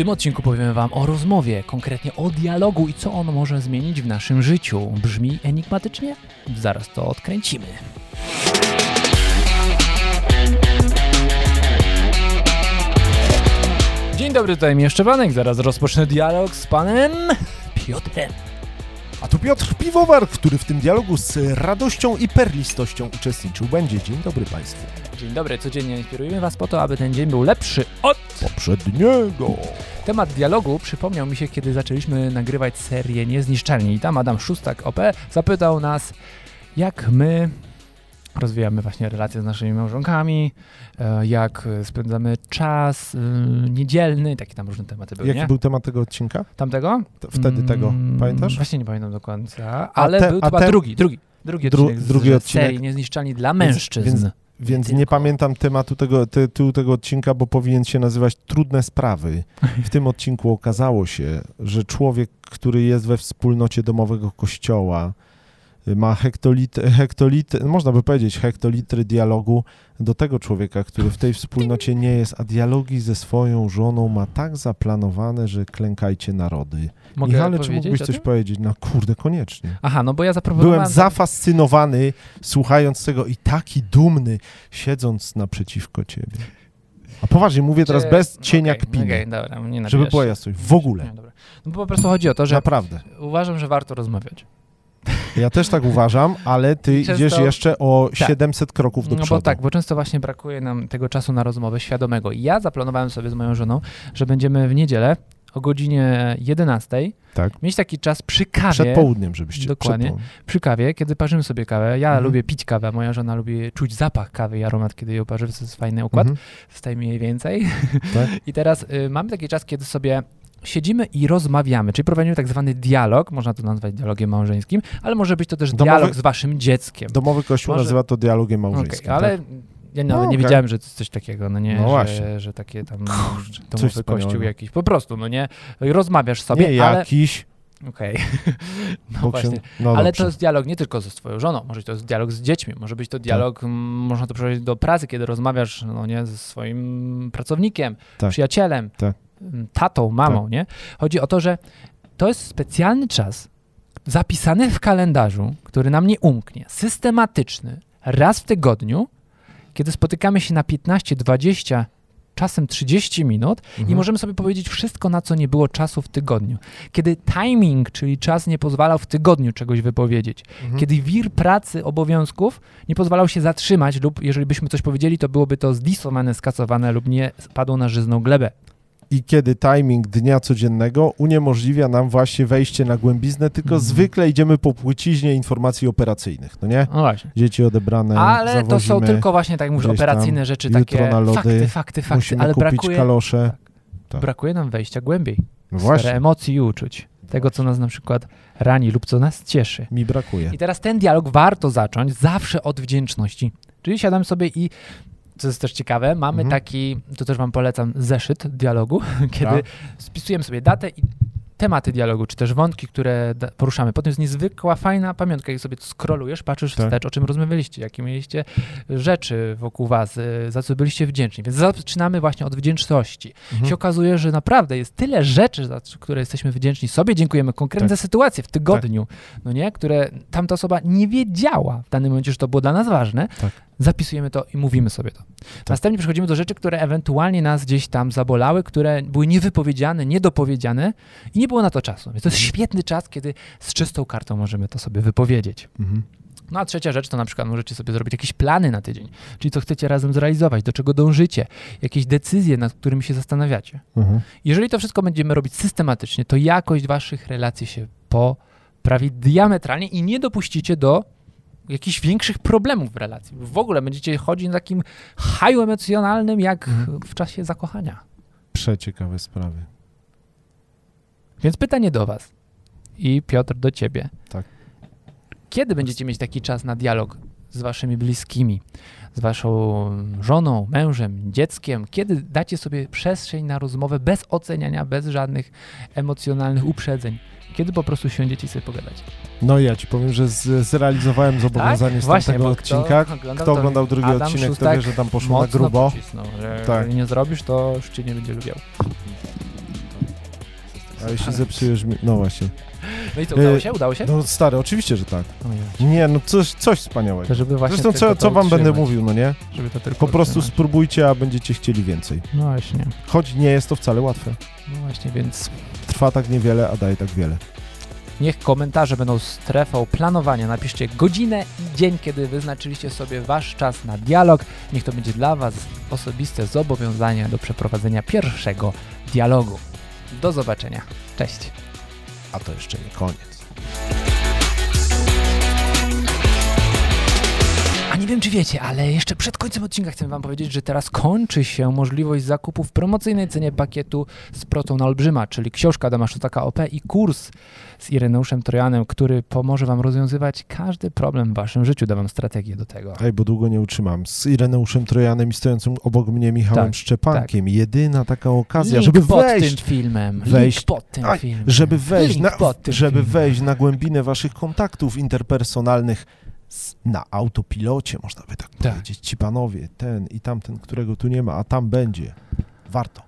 tym odcinku powiemy Wam o rozmowie, konkretnie o dialogu i co on może zmienić w naszym życiu. Brzmi enigmatycznie? Zaraz to odkręcimy. Dzień dobry, tutaj Mieszczewanek. Zaraz rozpocznę dialog z panem Piotrem. A tu Piotr Piwowar, który w tym dialogu z radością i perlistością uczestniczył będzie. Dzień dobry Państwu. Dzień dobry, codziennie inspirujemy Was po to, aby ten dzień był lepszy od Poprzedniego. Temat dialogu przypomniał mi się, kiedy zaczęliśmy nagrywać serię Niezniszczalni. I tam Adam Szustak OP zapytał nas, jak my rozwijamy właśnie relacje z naszymi małżonkami, e, jak spędzamy czas e, niedzielny, takie tam różne tematy były, Jaki nie? był temat tego odcinka? Tamtego? T- Wtedy tego, Mm, pamiętasz? Właśnie nie pamiętam do końca, ale te- był chyba te- drugi, drugi. Drugi Dru- odcinek z drugi odcinek. serii Niezniszczalni dla mężczyzn. więc- Więc nie tylko. pamiętam tematu tego, tytułu tego odcinka, bo powinien się nazywać Trudne Sprawy. W tym odcinku okazało się, że człowiek, który jest we wspólnocie domowego kościoła, ma hektolitry, hektolitry, można by powiedzieć hektolitry dialogu do tego człowieka, który w tej wspólnocie nie jest, a dialogi ze swoją żoną ma tak zaplanowane, że klękajcie narody. Mogę Michale, czy mógłbyś coś powiedzieć? No kurde, koniecznie. Aha, no bo ja zaproponowałem... Byłem zafascynowany słuchając tego i taki dumny, siedząc naprzeciwko ciebie. A poważnie, mówię teraz bez cienia okej, kpiny, okej, dobra, nie żeby była jasność. W ogóle, dobra. No po prostu chodzi o to, że naprawdę. uważam, że warto rozmawiać. Ja też tak uważam, ale ty Często- idziesz jeszcze o Tak. 700 kroków do No przodu. bo tak, bo często właśnie brakuje nam tego czasu na rozmowę świadomego. I ja zaplanowałem sobie z moją żoną, że będziemy w niedzielę o godzinie 11 Tak. mieć taki czas przy kawie. Przed południem, żebyście... Dokładnie. Przy kawie, kiedy parzymy sobie kawę. Ja Mhm. lubię pić kawę, moja żona lubi czuć zapach kawy i aromat, kiedy ją parzy. To jest fajny układ. Mhm. Zostaje jej więcej. Tak. I teraz y, mamy taki czas, kiedy sobie siedzimy i rozmawiamy, czyli prowadzimy tak zwany dialog, można to nazwać dialogiem małżeńskim, ale może być to też Domowy- dialog z waszym dzieckiem. Domowy kościół Może- nazywa to dialogiem małżeńskim. ale tak? ja No, nie okej. wiedziałem, że to jest coś takiego, no nie, No że, że takie tam domowy kościół jakiś, po prostu, no nie, rozmawiasz sobie, Nie ale, jakiś... okej, no Bóg się- właśnie, no ale to jest dialog nie tylko ze swoją żoną, może to jest dialog z dziećmi, może być to dialog, m, można to przełożyć do pracy, kiedy rozmawiasz, no nie, ze swoim pracownikiem, Tak. przyjacielem, Tak. M, tatą, mamą, nie? Chodzi o to, że to jest specjalny czas zapisany w kalendarzu, który nam nie umknie, systematyczny, raz w tygodniu, kiedy spotykamy się na 15, 20, czasem 30 minut i Mhm. możemy sobie powiedzieć wszystko, na co nie było czasu w tygodniu. Kiedy timing, czyli czas nie pozwalał w tygodniu czegoś wypowiedzieć. Mhm. Kiedy wir pracy, obowiązków nie pozwalał się zatrzymać lub jeżeli byśmy coś powiedzieli, to byłoby to zdisowane, skasowane lub nie spadło na żyzną glebę. I kiedy timing dnia codziennego uniemożliwia nam właśnie wejście na głębiznę, tylko Mhm. zwykle idziemy po płciźnie informacji operacyjnych, no nie? No właśnie. Dzieci odebrane, Ale to są tylko właśnie, tak jak mówisz, operacyjne rzeczy, takie na lody, fakty, fakty, fakty, musimy ale kupić brakuje, kalosze. tak. brakuje nam wejścia głębiej. No właśnie, emocji i uczuć. Tego, co nas na przykład rani lub co nas cieszy. mi brakuje. I teraz ten dialog warto zacząć zawsze od wdzięczności. Czyli siadam sobie i, co jest też ciekawe, mamy Mhm. taki, to też wam polecam, zeszyt dialogu, kiedy Tak. spisujemy sobie datę i tematy dialogu, czy też wątki, które poruszamy. Potem jest niezwykła, fajna pamiątka, jak sobie scrollujesz, patrzysz Tak. wstecz, o czym rozmawialiście, jakie mieliście rzeczy wokół was, y, za co byliście wdzięczni. Więc zaczynamy właśnie od wdzięczności. Mhm. Się okazuje, że naprawdę jest tyle rzeczy, za które jesteśmy wdzięczni sobie, dziękujemy, konkretne Tak. sytuacje w tygodniu, no nie, które tamta osoba nie wiedziała w danym momencie, że to było dla nas ważne. Tak. Zapisujemy to i mówimy sobie to. Następnie przechodzimy do rzeczy, które ewentualnie nas gdzieś tam zabolały, które były niewypowiedziane, niedopowiedziane i nie było na to czasu. Więc to jest Mhm. świetny czas, kiedy z czystą kartą możemy to sobie wypowiedzieć. Mhm. No a trzecia rzecz to na przykład możecie sobie zrobić jakieś plany na tydzień, czyli co chcecie razem zrealizować, do czego dążycie, jakieś decyzje, nad którymi się zastanawiacie. Mhm. Jeżeli to wszystko będziemy robić systematycznie, to jakość waszych relacji się poprawi diametralnie i nie dopuścicie do jakichś większych problemów w relacji. W ogóle będziecie chodzić na takim haju emocjonalnym, jak Mhm. w czasie zakochania. Przeciekawe sprawy. Więc pytanie do was i Piotr do ciebie. Tak. Kiedy będziecie mieć taki czas na dialog z waszymi bliskimi, z waszą żoną, mężem, dzieckiem? Kiedy dacie sobie przestrzeń na rozmowę bez oceniania, bez żadnych emocjonalnych uprzedzeń? Kiedy po prostu siądziecie i sobie pogadać? No i ja ci powiem, że z, zrealizowałem zobowiązanie z Tak? Właśnie, tamtego odcinka. Kto oglądał, Kto to oglądał drugi Adam odcinek, to wie, że tam poszło na grubo. przycisnął, że Tak. nie zrobisz, to już cię nie będzie lubiał. A jeśli zepsujesz mi... No właśnie. No i co, udało Y, się? Udało się? No stary, oczywiście, że tak. Nie, no coś, coś wspaniałego. To żeby właśnie Zresztą tylko co, to co wam będę utrzymać, mówił, no nie? Żeby to tylko Po prostu utrzymać. spróbujcie, a będziecie chcieli więcej. No właśnie, Choć nie jest to wcale łatwe. no właśnie, więc Trwa tak niewiele, a daje tak wiele. niech komentarze będą strefą planowania. Napiszcie godzinę i dzień, kiedy wyznaczyliście sobie wasz czas na dialog. Niech to będzie dla was osobiste zobowiązanie do przeprowadzenia pierwszego dialogu. Do zobaczenia. Cześć. A to jeszcze nie koniec. Wiem, czy wiecie, ale jeszcze przed końcem odcinka chcę wam powiedzieć, że teraz kończy się możliwość zakupu w promocyjnej cenie pakietu z Protą na Olbrzyma, czyli książka Adama Szutaka OP i kurs z Ireneuszem Trojanem, który pomoże wam rozwiązywać każdy problem w waszym życiu. Da wam strategię do tego. Ej, bo długo nie utrzymam. Z Ireneuszem Trojanem i stojącym obok mnie Michałem Tak, Szczepankiem. Jedyna taka okazja, Link żeby pod wejść, tym filmem. wejść- Link pod tym Aj, filmem. żeby wejść, Link na, pod tym żeby filmem. wejść na głębinę waszych kontaktów interpersonalnych na autopilocie, można by tak, Tak. powiedzieć. Ci panowie, ten i tamten, którego tu nie ma, a tam będzie. Warto.